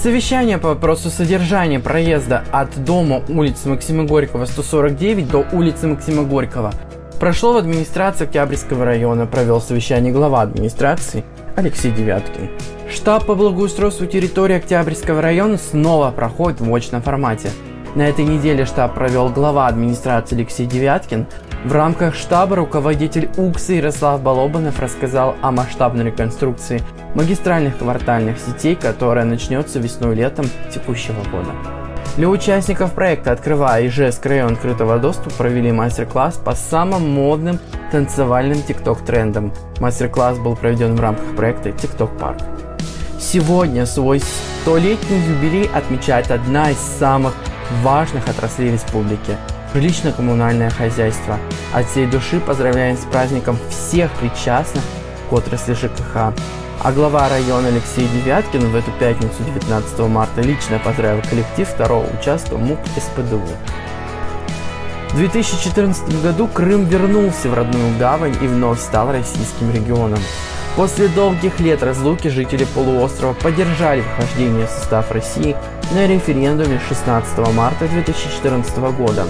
Совещание по вопросу содержания проезда от дома улицы Максима Горького 149 до улицы Максима Горького прошло в администрации Октябрьского района, провел совещание глава администрации Алексей Девяткин. Штаб по благоустройству территории Октябрьского района снова проходит в очном формате. На этой неделе штаб провел глава администрации Алексей Девяткин. В рамках штаба руководитель УКСа Ярослав Балобанов рассказал о масштабной реконструкции магистральных квартальных сетей, которая начнется весной-летом текущего года. Для участников проекта «Открывая Ижевск район открытого доступа» провели мастер-класс по самым модным танцевальным тикток-трендам. Мастер-класс был проведен в рамках проекта «Тикток Парк». Сегодня свой столетний юбилей отмечает одна из самых важных отраслей республики – жилищно-коммунальное хозяйство. От всей души поздравляем с праздником всех причастных к отрасли ЖКХ. А глава района Алексей Девяткин в эту пятницу 19 марта лично поздравил коллектив второго участка МУК СПДУ. В 2014 году Крым вернулся в родную гавань и вновь стал российским регионом. После долгих лет разлуки жители полуострова поддержали вхождение в состав России на референдуме 16 марта 2014 года.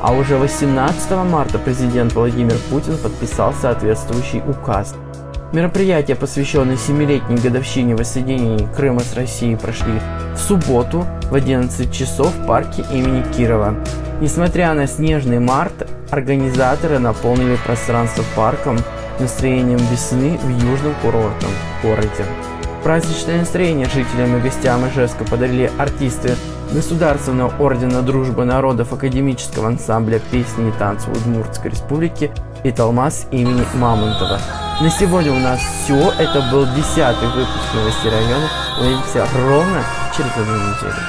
А уже 18 марта президент Владимир Путин подписал соответствующий указ – Мероприятия, посвященные семилетней годовщине воссоединения Крыма с Россией, прошли в субботу в 11 часов в парке имени Кирова. Несмотря на снежный март, организаторы наполнили пространство парком настроением весны в южном курортном городе. Праздничное настроение жителям и гостям Ижевска подарили артисты Государственного ордена Дружбы народов Академического ансамбля песни и танцев Удмуртской республики и Талмаз имени Мамонтова. На сегодня у нас все. Это был десятый выпуск новостей района. Увидимся ровно через одну неделю.